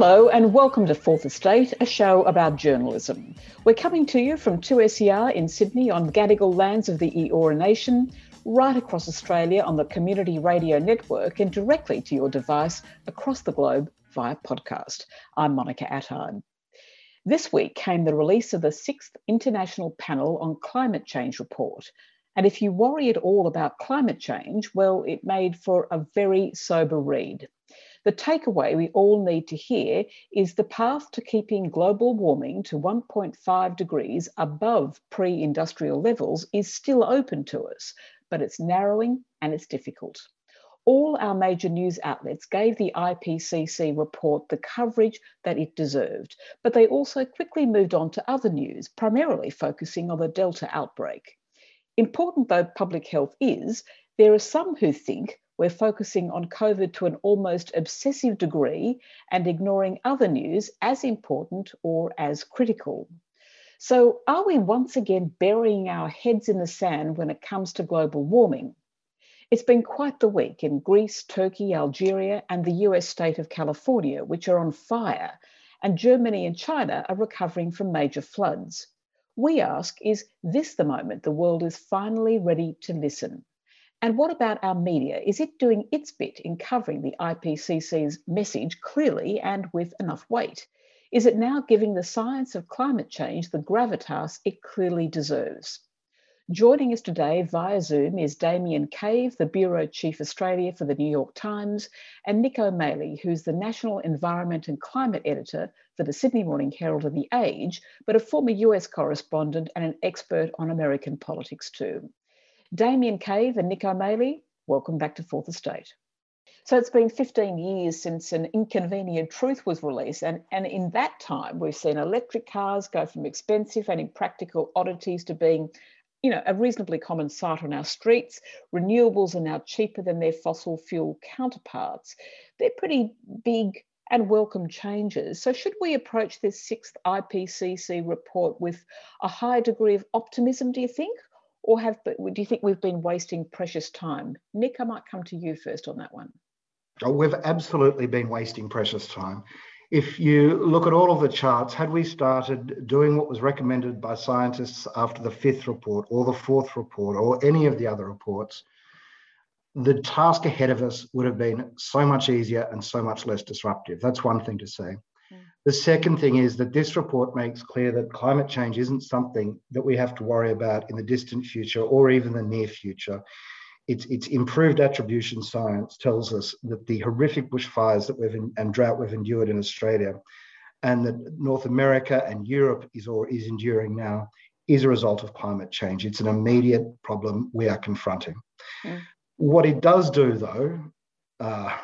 Hello and welcome to Fourth Estate, a show about journalism. We're coming to you from 2SER in Sydney on Gadigal lands of the Eora Nation, right across Australia on the Community Radio Network, and directly to your device across the globe via podcast. I'm Monica Attard. This week came the release of the sixth International Panel on Climate Change report. And if you worry at all about climate change, well, it made for a very sober read. The takeaway we all need to hear is the path to keeping global warming to 1.5 degrees above pre industrial levels is still open to us, but it's narrowing and it's difficult. All our major news outlets gave the IPCC report the coverage that it deserved, but they also quickly moved on to other news, primarily focusing on the Delta outbreak. Important though public health is, there are some who think we're focusing on COVID to an almost obsessive degree and ignoring other news as important or as critical. So, are we once again burying our heads in the sand when it comes to global warming? It's been quite the week in Greece, Turkey, Algeria, and the US state of California, which are on fire, and Germany and China are recovering from major floods. We ask, is this the moment the world is finally ready to listen? And what about our media? Is it doing its bit in covering the IPCC's message clearly and with enough weight? Is it now giving the science of climate change the gravitas it clearly deserves? Joining us today via Zoom is Damien Cave, the Bureau Chief Australia for the New York Times, and Nick O'Malley, who's the National Environment and Climate Editor for the Sydney Morning Herald and The Age, but a former US correspondent and an expert on American politics too. Damien Cave and Nick O'Malley, welcome back to Fourth Estate. So it's been 15 years since an inconvenient truth was released, and, and in that time, we've seen electric cars go from expensive and impractical oddities to being, you know, a reasonably common sight on our streets. Renewables are now cheaper than their fossil fuel counterparts. They're pretty big and welcome changes. So, should we approach this sixth IPCC report with a high degree of optimism, do you think? Or have do you think we've been wasting precious time? Nick, I might come to you first on that one. Oh, we've absolutely been wasting precious time. If you look at all of the charts, had we started doing what was recommended by scientists after the fifth report or the fourth report or any of the other reports, the task ahead of us would have been so much easier and so much less disruptive. That's one thing to say. The second thing is that this report makes clear that climate change isn't something that we have to worry about in the distant future or even the near future. It's, it's improved attribution science tells us that the horrific bushfires that we've in, and drought we've endured in Australia and that North America and Europe is or is enduring now is a result of climate change. It's an immediate problem we are confronting. Mm. What it does do, though, uh,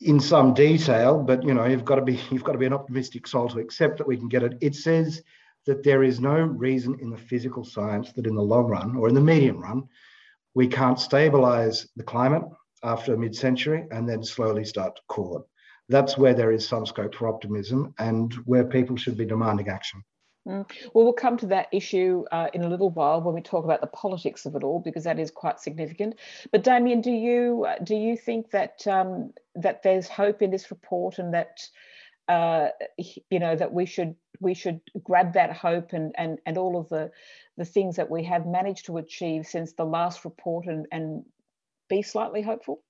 in some detail, but you know, you've got to be you've got to be an optimistic soul to accept that we can get it. It says that there is no reason in the physical science that in the long run or in the medium run, we can't stabilize the climate after mid-century and then slowly start to cool it. That's where there is some scope for optimism and where people should be demanding action. Mm. Well, we'll come to that issue uh, in a little while when we talk about the politics of it all, because that is quite significant. But Damien, do you uh, do you think that um, that there's hope in this report, and that uh, you know that we should we should grab that hope and and and all of the the things that we have managed to achieve since the last report, and and be slightly hopeful?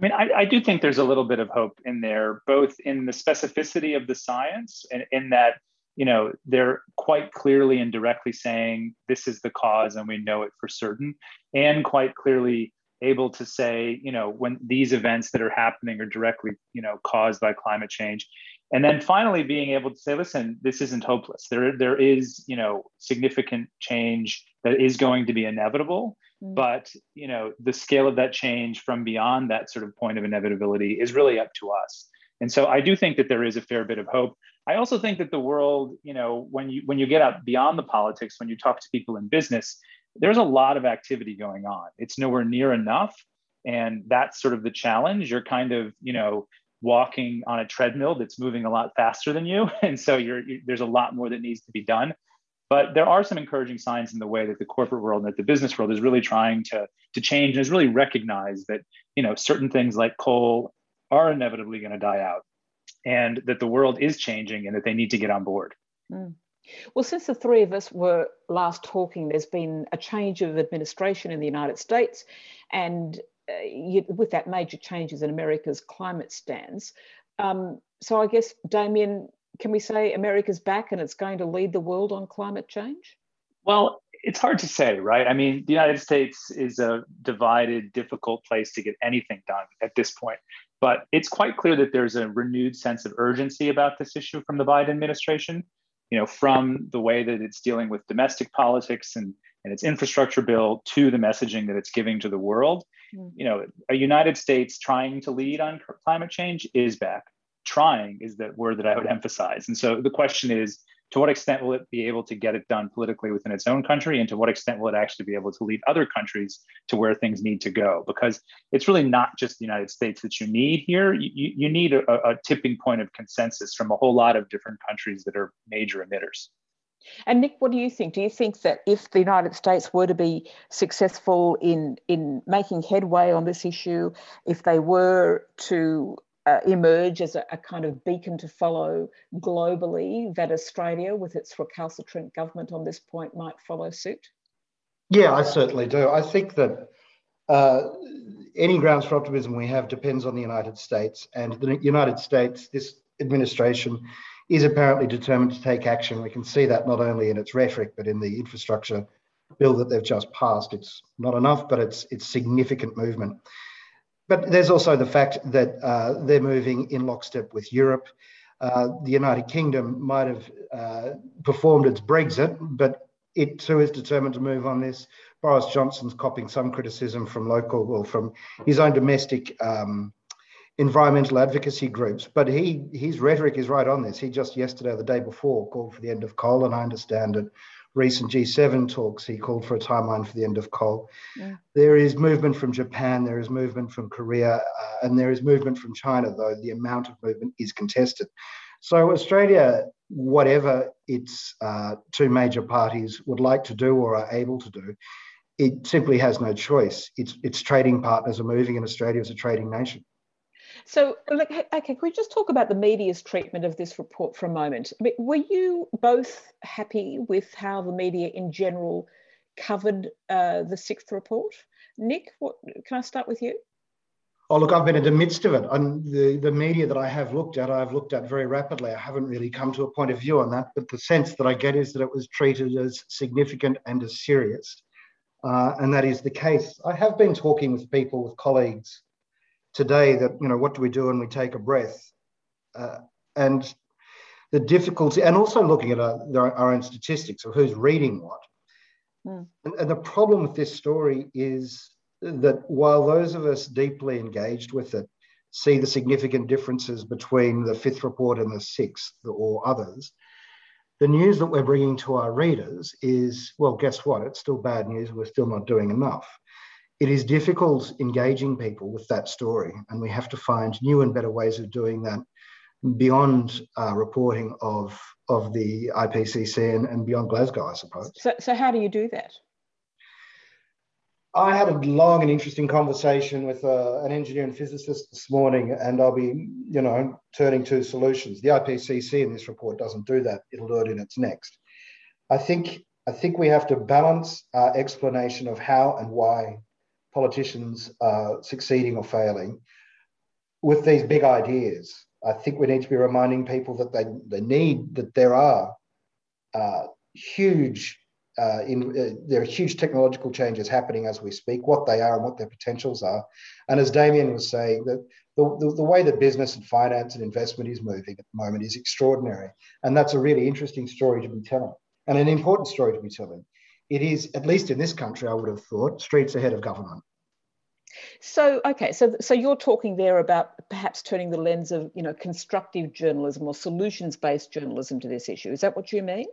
I mean, I, I do think there's a little bit of hope in there, both in the specificity of the science and in that you know they're quite clearly and directly saying this is the cause and we know it for certain and quite clearly able to say you know when these events that are happening are directly you know caused by climate change. And then finally being able to say listen this isn't hopeless. There there is you know significant change that is going to be inevitable mm. but you know the scale of that change from beyond that sort of point of inevitability is really up to us and so i do think that there is a fair bit of hope I also think that the world, you know, when you when you get out beyond the politics, when you talk to people in business, there's a lot of activity going on. It's nowhere near enough, and that's sort of the challenge. You're kind of, you know, walking on a treadmill that's moving a lot faster than you, and so you're, you, there's a lot more that needs to be done. But there are some encouraging signs in the way that the corporate world and that the business world is really trying to to change and is really recognize that you know certain things like coal are inevitably going to die out and that the world is changing and that they need to get on board. Mm. Well, since the three of us were last talking, there's been a change of administration in the United States, and uh, you, with that, major changes in America's climate stance. Um, so, I guess, Damien, can we say America's back and it's going to lead the world on climate change? Well, it's hard to say, right? I mean, the United States is a divided, difficult place to get anything done at this point. But it's quite clear that there's a renewed sense of urgency about this issue from the Biden administration you know, from the way that it's dealing with domestic politics and, and its infrastructure bill to the messaging that it's giving to the world. Mm. You know, a United States trying to lead on climate change is back. Trying is the word that I would emphasize. And so the question is, to what extent will it be able to get it done politically within its own country? And to what extent will it actually be able to lead other countries to where things need to go? Because it's really not just the united states that you need here. You, you need a, a tipping point of consensus from a whole lot of different countries that are major emitters. And Nick, what do you think? Do you think that if the United States were to be successful in in making headway on this issue, if they were to uh, emerge as a, a, kind of beacon to follow globally that Australia, with its recalcitrant government on this point, might follow suit? Yeah, I certainly do. I think that uh, any grounds for optimism we have depends on the United States. And the United States, this administration, is apparently determined to take action. We can see that not only in its rhetoric, but in the infrastructure bill that they've just passed. It's not enough, but it's it's significant movement. But there's also the fact that uh, they're moving in lockstep with Europe. Uh, the United Kingdom might have uh, performed its Brexit, but it too is determined to move on this. Boris Johnson's copying some criticism from local, well, from his own domestic um, environmental advocacy groups. But he his rhetoric is right on this. He just yesterday or the day before called for the end of coal, and I understand it recent G7 talks, he called for a timeline for the end of coal. Yeah. There is movement from Japan, there is movement from Korea, uh, and there is movement from China, though the amount of movement is contested. So, Australia, whatever its uh, two major parties would like to do or are able to do, it simply has no choice. Its, its trading partners are moving, and Australia is a trading nation. So, okay, can we just talk about the media's treatment of this report for a moment? I mean, were you both happy with how the media in general covered uh, the sixth report? Nick, what, can I start with you? Oh, look, I've been in the midst of it. And the, the media that I have looked at, I've looked at very rapidly. I haven't really come to a point of view on that, but the sense that I get is that it was treated as significant and as serious. Uh, and that is the case. I have been talking with people, with colleagues today that you know what do we do when we take a breath? Uh, and the difficulty and also looking at our, our own statistics of who's reading what. Mm. and, and the problem with this story is that while those of us deeply engaged with it see the significant differences between the fifth report and the sixth or others the news that we're bringing to our readers is well guess what? It's still bad news. We're still not doing enough it is difficult engaging people with that story, and we have to find new and better ways of doing that beyond uh, reporting of of the IPCC and, and beyond Glasgow, I suppose. So, so how do you do that? I had a long and interesting conversation with uh, an engineer and physicist this morning, and I'll be, you know, turning to solutions. The IPCC in this report doesn't do that; it'll do it in its next. I think I think we have to balance our explanation of how and why politicians are succeeding or failing with these big ideas. I think we need to be reminding people that they, they need that there are uh, huge uh, in, uh, there are huge technological changes happening as we speak, what they are and what their potentials are. And as Damien was saying, that the, the, the, way that business and finance and investment is moving at the moment is extraordinary. And that's a really interesting story to be telling and an important story to be telling it is, at least in this country, I would have thought, streets ahead of government. So okay, so so you're talking there about perhaps turning the lens of you know constructive journalism or solutions-based journalism to this issue. Is that what you mean?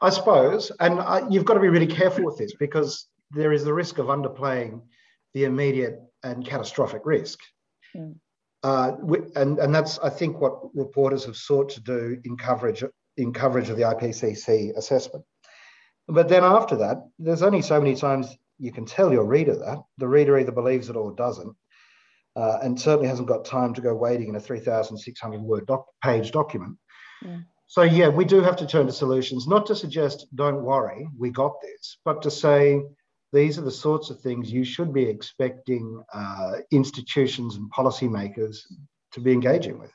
I suppose, and I, you've got to be really careful with this because there is the risk of underplaying the immediate and catastrophic risk. Mm. Uh, and, and that's, I think, what reporters have sought to do in coverage in coverage of the IPCC assessment. But then after that, there's only so many times you can tell your reader that. The reader either believes it or doesn't. uh, and certainly hasn't got time to go waiting in a 3,600 word doc- page document. Mm. So, yeah, we do have to turn to solutions, not to suggest, don't worry, we got this, but to say, these are the sorts of things you should be expecting uh, institutions and policymakers to be engaging with.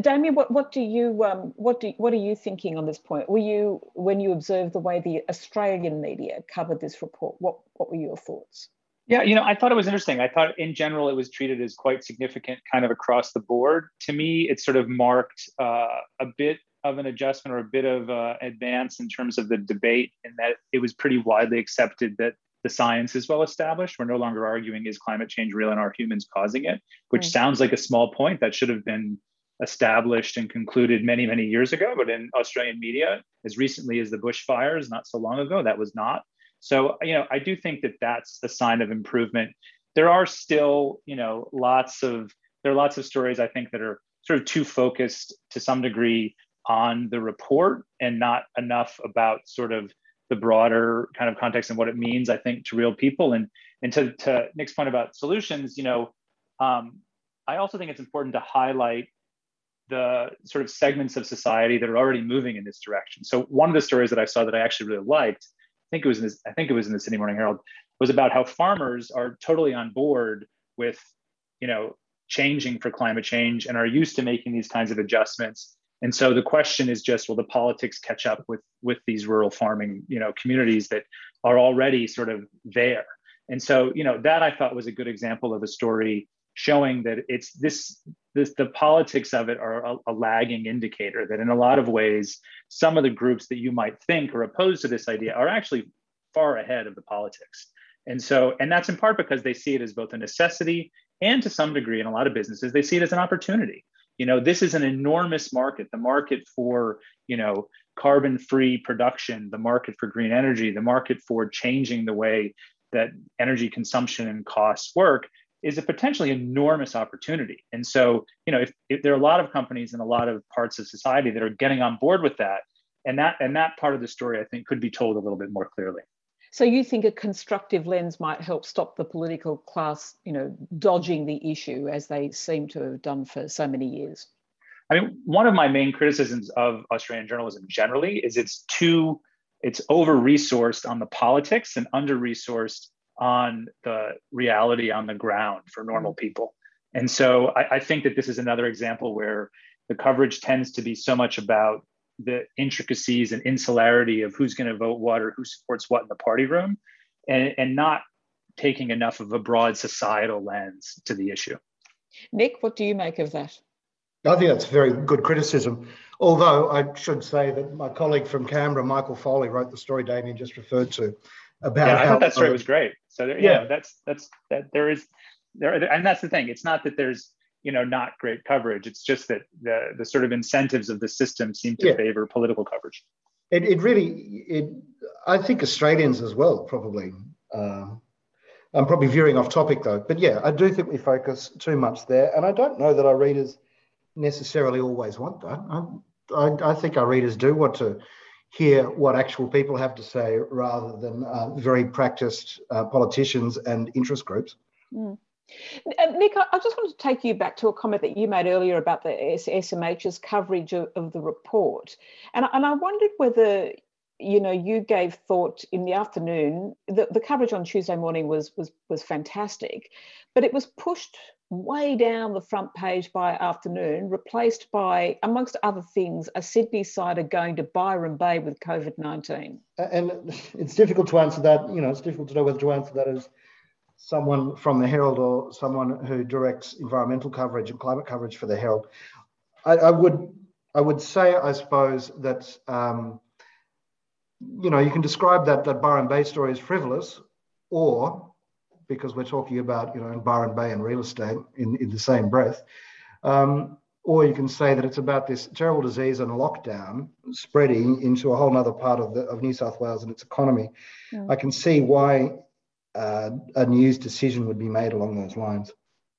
Damien, what, what do you um, what do what are you thinking on this point? Were you when you observed the way the Australian media covered this report? What what were your thoughts? Yeah, you know, I thought it was interesting. I thought in general it was treated as quite significant, kind of across the board. To me, it sort of marked uh, a bit of an adjustment or a bit of uh, advance in terms of the debate, in that it was pretty widely accepted that the science is well established. We're no longer arguing is climate change real and are humans causing it, which mm. sounds like a small point that should have been established and concluded many, many years ago. But in Australian media, as recently as the bushfires, not so long ago, that was not. So, you know, I do think that that's a sign of improvement. There are still, you know, lots of there are lots of stories I think that are sort of too focused to some degree on the report and not enough about sort of the broader kind of context and what it means, I think, to real people. And and to, to Nick's point about solutions, you know, um, I also think it's important to highlight the sort of segments of society that are already moving in this direction. So one of the stories that I saw that I actually really liked I think it was in this, I think it was in the Sydney Morning Herald, was about how farmers are totally on board with, you know, changing for climate change and are used to making these kinds of adjustments. And so the question is just, will the politics catch up with with these rural farming, you know, communities that are already sort of there? And so, you know, that I thought was a good example of a story showing that it's this this the politics of it are a, a, lagging indicator that in a lot of ways some of the groups that you might think are opposed to this idea are actually far ahead of the politics. And so and that's in part because they see it as both a necessity and to some degree in a lot of businesses they see it as an opportunity. You know this is an enormous market the market for you know carbon free production the market for green energy the market for changing the way that energy consumption and costs work is a potentially enormous opportunity. And so, you know, if, if, there are a lot of companies in a lot of parts of society that are getting on board with that, and that and that part of the story, I think, could be told a little bit more clearly. So you think a constructive lens might help stop the political class, you know, dodging the issue as they seem to have done for so many years? I mean, one of my main criticisms of Australian journalism generally is it's too, it's over resourced on the politics and under resourced on the reality on the ground for normal mm-hmm. people. And so I, I, think that this is another example where the coverage tends to be so much about the intricacies and insularity of who's going to vote what or who supports what in the party room and, and not taking enough of a broad societal lens to the issue. Nick, what do you make of that? I think that's very good criticism. Although I should say that my colleague from Canberra, Michael Foley, wrote the story Damien just referred to about yeah, I thought that story was great. So there, yeah, that's that's that there is there and that's the thing. It's not that there's you know not great coverage. It's just that the the sort of incentives of the system seem to yeah. favor political coverage. It, it really it I think Australians as well probably. Uh, I'm probably veering off topic though, but yeah, I do think we focus too much there, and I don't know that our readers necessarily always want that. I, I, I think our readers do want to hear what actual people have to say rather than uh, very practiced uh, politicians and interest groups. Mm. Uh, Nick, I just wanted to take you back to a comment that you made earlier about the SMH's coverage of, of the report. And, and I wondered whether you know you gave thought in the afternoon the, the coverage on tuesday morning was was was fantastic but it was pushed way down the front page by afternoon, replaced by, amongst other things, a Sydney sider going to Byron Bay with COVID 19? And it's difficult to answer that. You know, it's difficult to know whether to answer that as someone from the Herald or someone who directs environmental coverage and climate coverage for the Herald. I, I would, I would say, I suppose, that. Um, you know, you can describe that that Byron Bay story as frivolous, or because we're talking about, you know, Byron Bay and real estate in, in the same breath. Um, or you can say that it's about this terrible disease and lockdown spreading into a whole other part of, the, of New South Wales and its economy. Yeah. I can see why uh, a news decision would be made along those lines.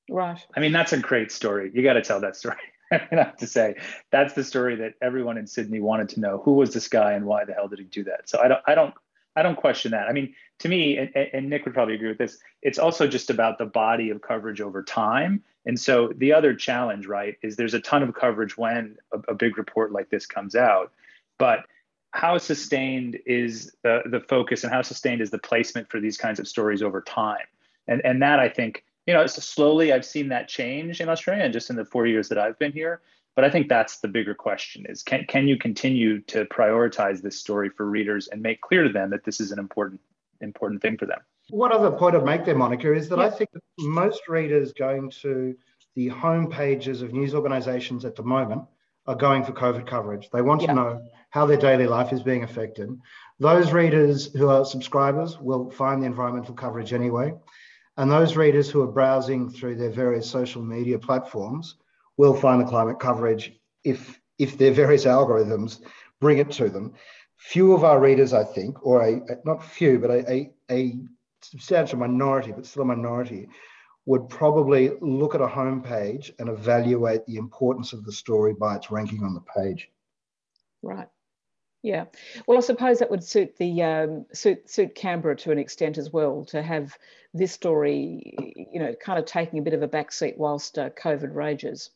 Right. I mean, that's a great story. You got to tell that story. I have to say that's the story that everyone in Sydney wanted to know. Who was this guy and why the hell did he do that? So I don't, I don't, I don't question that. I mean, to me, and, and, Nick would probably agree with this, it's also just about the body of coverage over time. And so the other challenge, right, is there's a ton of coverage when a, a big report like this comes out, but how sustained is the, the focus and how sustained is the placement for these kinds of stories over time? And, and that I think, you know, slowly I've seen that change in Australia and just in the four years that I've been here. But I think that's the bigger question is can, can you continue to prioritize this story for readers and make clear to them that this is an important important thing for them? One other point I'd make there, Monica, is that I think that most readers going to the home pages of news organisations at the moment are going for COVID coverage. They want yeah. to know how their daily life is being affected. Those readers who are subscribers will find the environmental coverage anyway. And those readers who are browsing through their various social media platforms will find the climate coverage if, if their various algorithms bring it to them. Few of our readers, I think, or a, not few, but a, a, a substantial minority, but still a minority, would probably look at a homepage and evaluate the importance of the story by its ranking on the page. Right. Yeah. Well, I suppose that would suit the um, suit suit Canberra to an extent as well to have this story, you know, kind of taking a bit of a backseat whilst uh, COVID rages.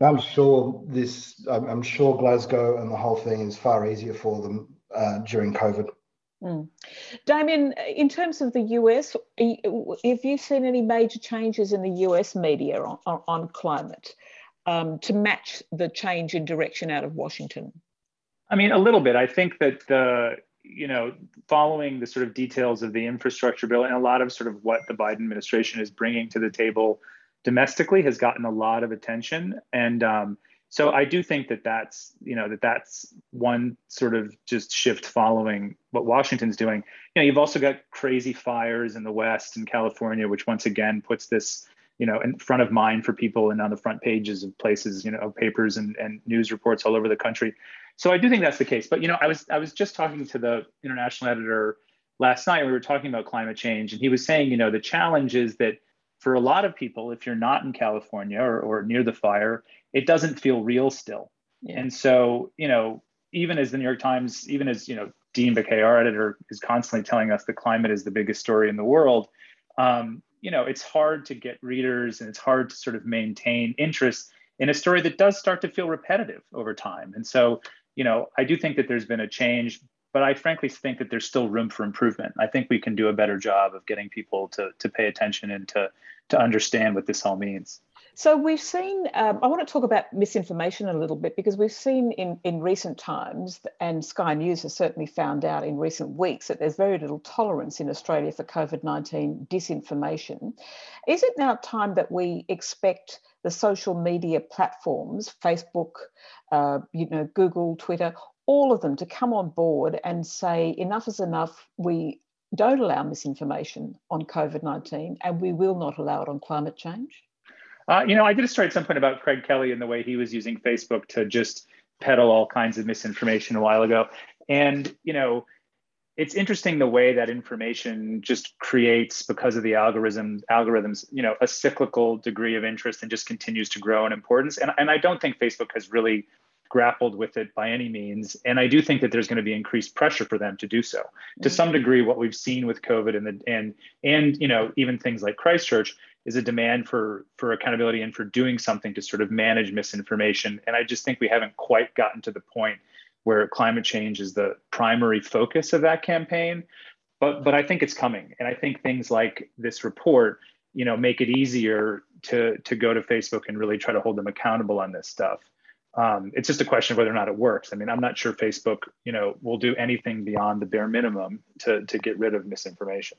I'm sure this. I'm sure Glasgow and the whole thing is far easier for them uh, during COVID. Mm. Damien, in terms of the US, have you seen any major changes in the US media on, on, on climate um, to match the change in direction out of Washington? I mean, a little bit. I think that the you know, following the sort of details of the infrastructure bill and a lot of sort of what the Biden administration is bringing to the table domestically has gotten a lot of attention, and um, so I do think that that's you know that that's one sort of just shift following what Washington's doing. You know, you've also got crazy fires in the West and California, which once again puts this you know in front of mind for people and on the front pages of places you know of papers and, and news reports all over the country. So i do think that's the case. But you know i was i was just talking to the international editor last night we were talking about climate change. And he was saying you know the challenge is that for a lot of people if you're not in california or, or near the fire it doesn't feel real still yeah. and so you know even as the new york times even as you know dean baquet our editor is constantly telling us the climate is the biggest story in the world um, you know it's hard to get readers and it's hard to sort of maintain interest in a story that does start to feel repetitive over time and so you know i do think that there's been a change but i frankly think that there's still room for improvement i think we can do a better job of getting people to to pay attention and to to understand what this all means so we've seen, um, I want to talk about misinformation a little bit because we've seen in, in recent times, and Sky News has certainly found out in recent weeks that there's very little tolerance in Australia for COVID 19 disinformation. Is it now time that we expect the social media platforms, Facebook, uh, you know, Google, Twitter, all of them to come on board and say enough is enough. We don't allow misinformation on COVID 19 and we will not allow it on climate change? Uh, you know, I did a story at some point about Craig Kelly and the way he was using Facebook to just peddle all kinds of misinformation a while ago. And, you know, it's interesting the way that information just creates because of the algorithms algorithms you know a cyclical degree of interest and just continues to grow in importance and, and i don't think facebook has really grappled with it by any means and i do think that there's going to be increased pressure for them to do so mm-hmm. to some degree what we've seen with covid and the and and you know even things like christchurch is a demand for for accountability and for doing something to sort of manage misinformation. And I just think we haven't quite gotten to the point where climate change is the primary focus of that campaign. But but I think it's coming, and I think things like this report, you know, make it easier to to go to Facebook and really try to hold them accountable on this stuff. Um, it's just a question of whether or not it works. I mean, I'm not sure Facebook, you know, will do anything beyond the bare minimum to to get rid of misinformation.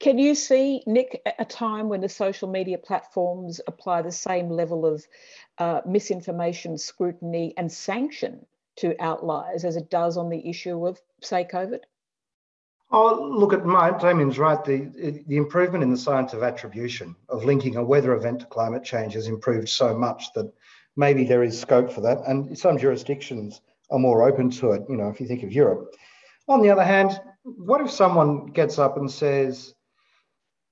Can you see, Nick, a time when the social media platforms apply the same level of uh, misinformation scrutiny and sanction to outliers as it does on the issue of, say, COVID? Oh, look at my Damien's right. The the improvement in the science of attribution of linking a weather event to climate change has improved so much that maybe there is scope for that, and some jurisdictions are more open to it. You know, if you think of Europe. On the other hand, what if someone gets up and says,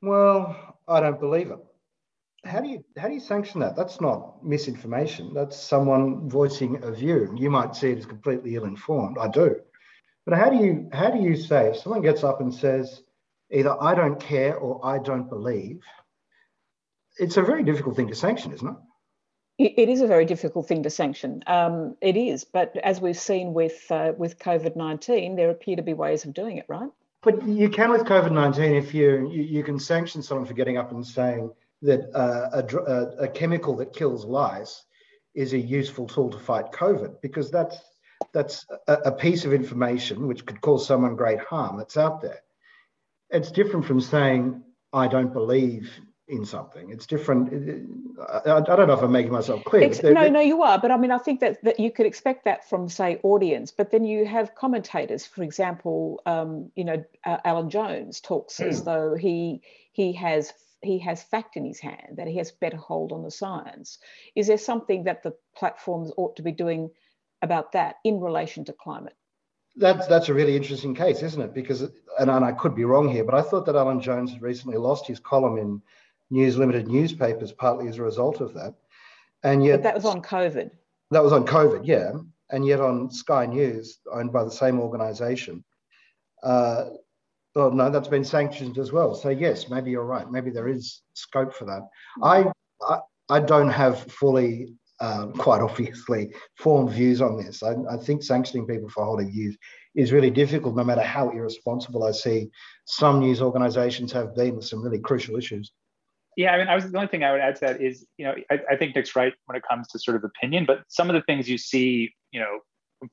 "Well, I don't believe it"? How do you how do you sanction that? That's not misinformation. That's someone voicing a view. You might see it as completely ill-informed. I do, But how do you how do you say if someone gets up and says either I don't care or I don't believe? It's a very difficult thing to sanction, isn't it? It is a very difficult thing to sanction. Um, it is, but as we've seen with uh, with COVID nineteen, there appear to be ways of doing it, right? But you can with COVID nineteen if you, you, you can sanction someone for getting up and saying that uh, a, a, a, chemical that kills lice is a useful tool to fight COVID because that's that's a, a piece of information which could cause someone great harm that's out there. It's different from saying I don't believe in something. It's different. I, I, don't know if I'm making myself clear. no, no, you are. But I mean, I think that, that you could expect that from, say, audience. But then you have commentators. For example, um, you know, uh, Alan Jones talks as hmm. though he he has he has fact in his hand, that he has better hold on the science. Is there something that the platforms ought to be doing about that in relation to climate? That's that's a really interesting case, isn't it? Because and, and I could be wrong here, but I thought that Alan Jones had recently lost his column in News Limited newspapers, partly as a result of that. And yet, but that was on COVID. That was on COVID, yeah. And yet, on Sky News, owned by the same organisation, uh, well, no, that's been sanctioned as well. So yes, maybe you're right. Maybe there is scope for that. I I, I don't have fully, um, quite obviously, formed views on this. I, I think sanctioning people for holding views is really difficult, no matter how irresponsible I see some news organisations have been with some really crucial issues. Yeah, I mean, I was the only thing I would add to that is, you know, I, I, think Nick's right when it comes to sort of opinion, but some of the things you see, you know,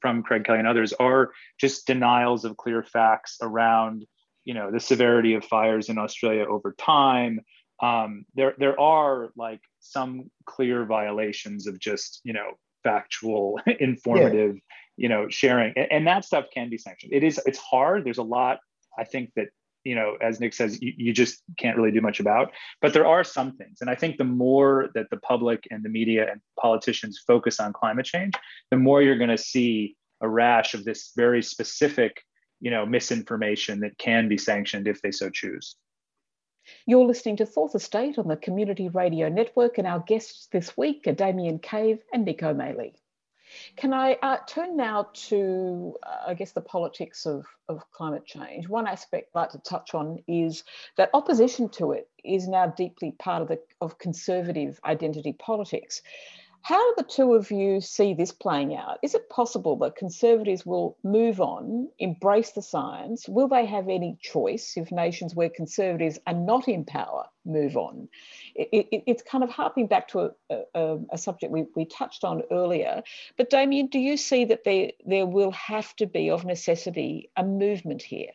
from Craig Kelly and others are just denials of clear facts around, you know, the severity of fires in Australia over time. Um, there, there are like some clear violations of just, you know, factual, informative, yeah. you know, sharing, and, and that stuff can be sanctioned. It is, it's hard. There's a lot I think that you know, as Nick says, you, you, just can't really do much about. But there are some things. And I think the more that the public and the media and politicians focus on climate change, the more you're going to see a rash of this very specific, you know, misinformation that can be sanctioned if they so choose. You're listening to Fourth Estate on the Community Radio Network, and our guests this week are Damien Cave and Nick O'Malley. Can I uh, turn now to, uh, I guess, the politics of, of climate change? One aspect I'd like to touch on is that opposition to it is now deeply part of the of conservative identity politics. How do the two of you see this playing out? Is it possible that Conservatives will move on, embrace the science? Will they have any choice if nations where Conservatives are not in power move on? It, it, it's kind of harping back to a, a, a subject we, we touched on earlier. But Damien, do you see that there, there will have to be, of necessity, a movement here?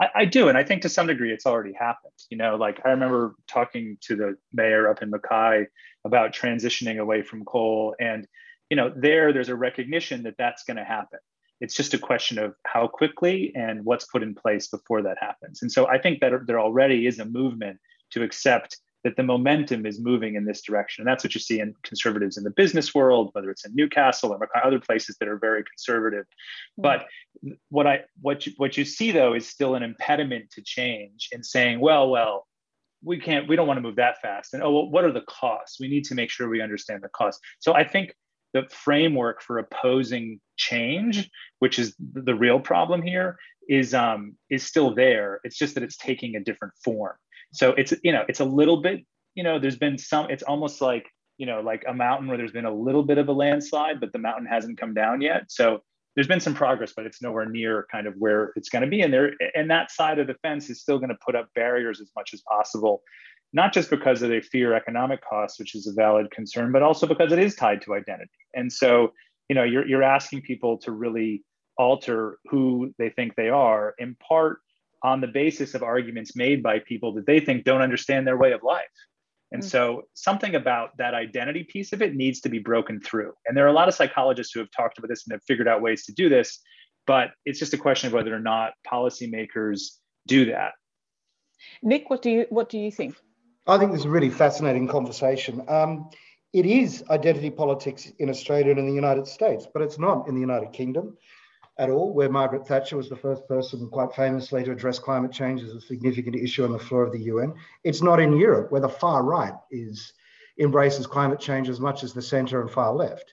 I, I, do, and I think to some degree it's already happened. You know, like I remember talking to the mayor up in Mackay about transitioning away from coal, and you know, there there's a recognition that that's going to happen. It's just a question of how quickly and what's put in place before that happens. And so I think that there already is a movement to accept that the momentum is moving in this direction. And that's what you see in conservatives in the business world, whether it's in Newcastle or other places that are very conservative. Mm-hmm. But what I what you, what you see though is still an impediment to change in saying, well, well, we can't, we don't want to move that fast. And oh, well, what are the costs? We need to make sure we understand the costs. So I think the framework for opposing change, which is the real problem here, is um, is still there. It's just that it's taking a different form. So it's you know it's a little bit you know there's been some. It's almost like you know like a mountain where there's been a little bit of a landslide, but the mountain hasn't come down yet. So there's been some progress, but it's nowhere near kind of where it's going to be. And there and that side of the fence is still going to put up barriers as much as possible not just because of they fear economic costs, which is a valid concern, but also because it is tied to identity. And so, you know, you're, you're asking people to really alter who they think they are, in part on the basis of arguments made by people that they think don't understand their way of life. And mm-hmm. so something about that identity piece of it needs to be broken through. And there are a lot of psychologists who have talked about this and have figured out ways to do this, but it's just a question of whether or not policymakers do that. Nick, what do you what do you think? I think this is a really fascinating conversation. Um, it is identity politics in Australia and in the United States, but it's not in the United Kingdom at all, where Margaret Thatcher was the first person, quite famously, to address climate change as a significant issue on the floor of the UN. It's not in Europe, where the far right is embraces climate change as much as the centre and far left.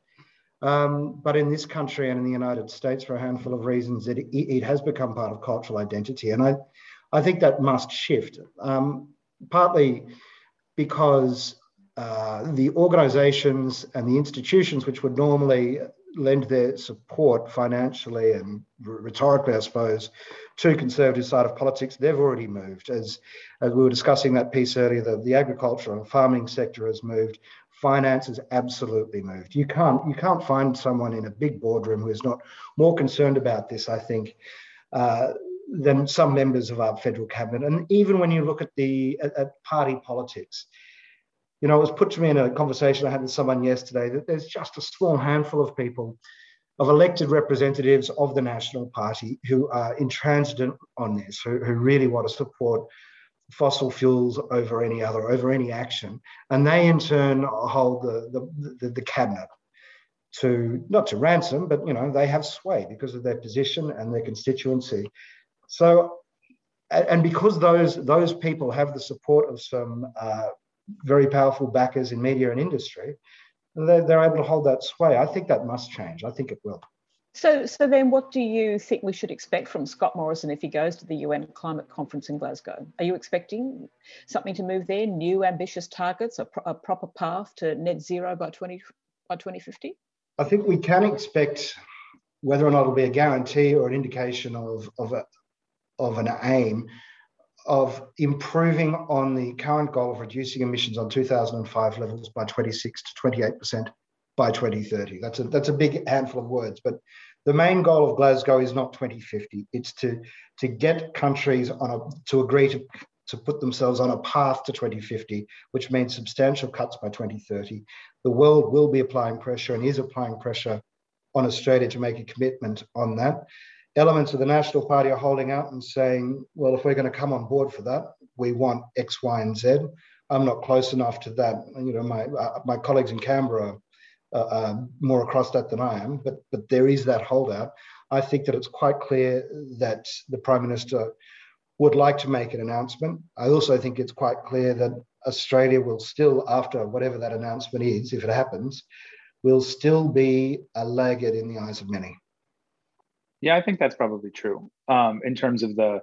Um, but in this country and in the United States, for a handful of reasons, it, it has become part of cultural identity. And I, I think that must shift, um, partly because uh, the organizations and the institutions which would normally lend their support financially and rhetorically, I suppose, to conservative side of politics, they've already moved. As, as we were discussing that piece earlier, the, the agriculture and farming sector has moved finance has absolutely moved. You can't you can't find someone in a big boardroom who is not more concerned about this. I think. Uh, than some members of our federal cabinet, and even when you look at the at, at party politics, you know, it was put to me in a conversation I had with someone yesterday that there's just a small handful of people, of elected representatives of the National Party who are intransigent on this, who, who really want to support fossil fuels over any other, over any action. And they in turn hold the, the, the, the cabinet to, not to ransom, but, you know, they have sway because of their position and their constituency. So, and because those, those people have the support of some uh, very powerful backers in media and industry, they're, they're able to hold that sway. I think that must change. I think it will. So, so then, what do you think we should expect from Scott Morrison if he goes to the UN climate conference in Glasgow? Are you expecting something to move there? New ambitious targets, a, pro- a proper path to net zero by twenty by twenty fifty? I think we can expect whether or not it'll be a guarantee or an indication of of a, of an aim of improving on the current goal of reducing emissions on 2005 levels by 26 to 28 percent by 2030. That's a that's a big handful of words, but the main goal of Glasgow is not 2050. It's to to get countries on a to agree to to put themselves on a path to 2050, which means substantial cuts by 2030. The world will be applying pressure and is applying pressure on Australia to make a commitment on that. Elements of the National Party are holding out and saying, well, if we're going to come on board for that, we want X, Y, and Z. I'm not close enough to that. You know, my uh, my colleagues in Canberra uh, uh, more across that than I am, but but there is that holdout. I think that it's quite clear that the Prime Minister would like to make an announcement. I also think it's quite clear that Australia will still, after whatever that announcement is, if it happens, will still be a laggard in the eyes of many. Yeah, I think that's probably true um, in terms of the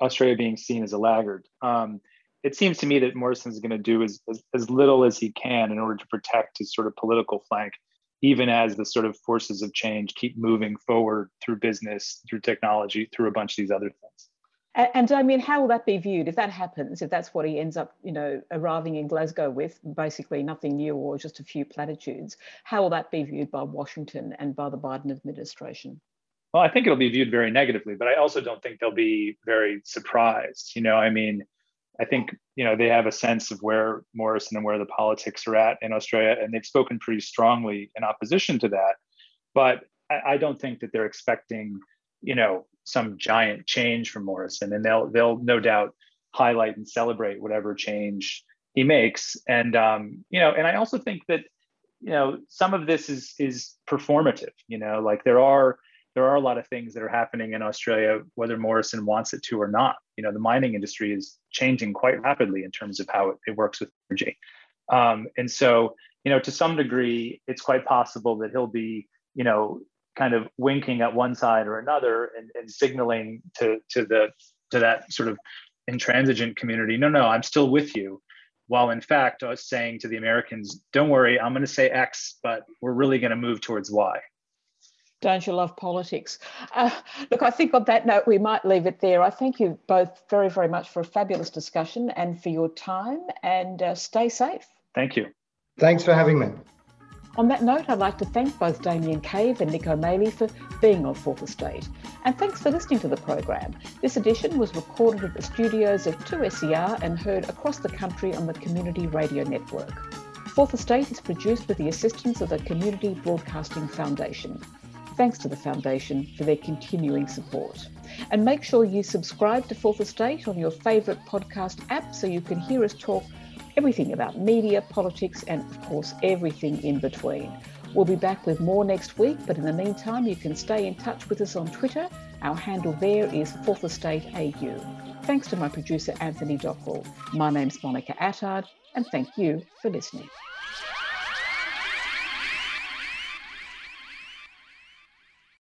Australia being seen as a laggard. Um, it seems to me that Morrison is going to do as, as, as little as he can in order to protect his sort of political flank, even as the sort of forces of change keep moving forward through business, through technology, through a bunch of these other things. And, and, I mean, how will that be viewed if that happens? If that's what he ends up, you know, arriving in Glasgow with, basically nothing new or just a few platitudes, how will that be viewed by Washington and by the Biden administration? Well, I think it'll be viewed very negatively, but I also don't think they'll be very surprised. You know, I mean, I think you know they have a sense of where Morrison and where the politics are at in Australia, and they've spoken pretty strongly in opposition to that. But I, I don't think that they're expecting you know some giant change from Morrison, and they'll they'll no doubt highlight and celebrate whatever change he makes. And um, you know, and I also think that you know some of this is is performative. You know, like there are there are a lot of things that are happening in Australia, whether Morrison wants it to or not. You know, the mining industry is changing quite rapidly in terms of how it, it works with energy. Um, and so, you know, to some degree, it's quite possible that he'll be, you know, kind of winking at one side or another and, and signaling to to the to that sort of intransigent community, no, no, I'm still with you. While in fact, I was saying to the Americans, don't worry, I'm going to say X, but we're really going to move towards Y. Don't you love politics? Uh, look, I think on that note, we might leave it there. I thank you both very, very much for a fabulous discussion and for your time, and uh, stay safe. Thank you. Thanks for having me. On that note, I'd like to thank both Damien Cave and Nick O'Malley for being on Fourth Estate. And thanks for listening to the program. This edition was recorded at the studios of 2SER and heard across the country on the Community Radio Network. Fourth Estate is produced with the assistance of the Community Broadcasting Foundation. Thanks to the Foundation for their continuing support. And make sure you subscribe to Fourth Estate on your favourite podcast app so you can hear us talk everything about media, politics, and of course, everything in between. We'll be back with more next week, but in the meantime, you can stay in touch with us on Twitter. Our handle there is Fourth Estate AU. Thanks to my producer, Anthony Dockrell. My name's Monica Attard, and thank you for listening.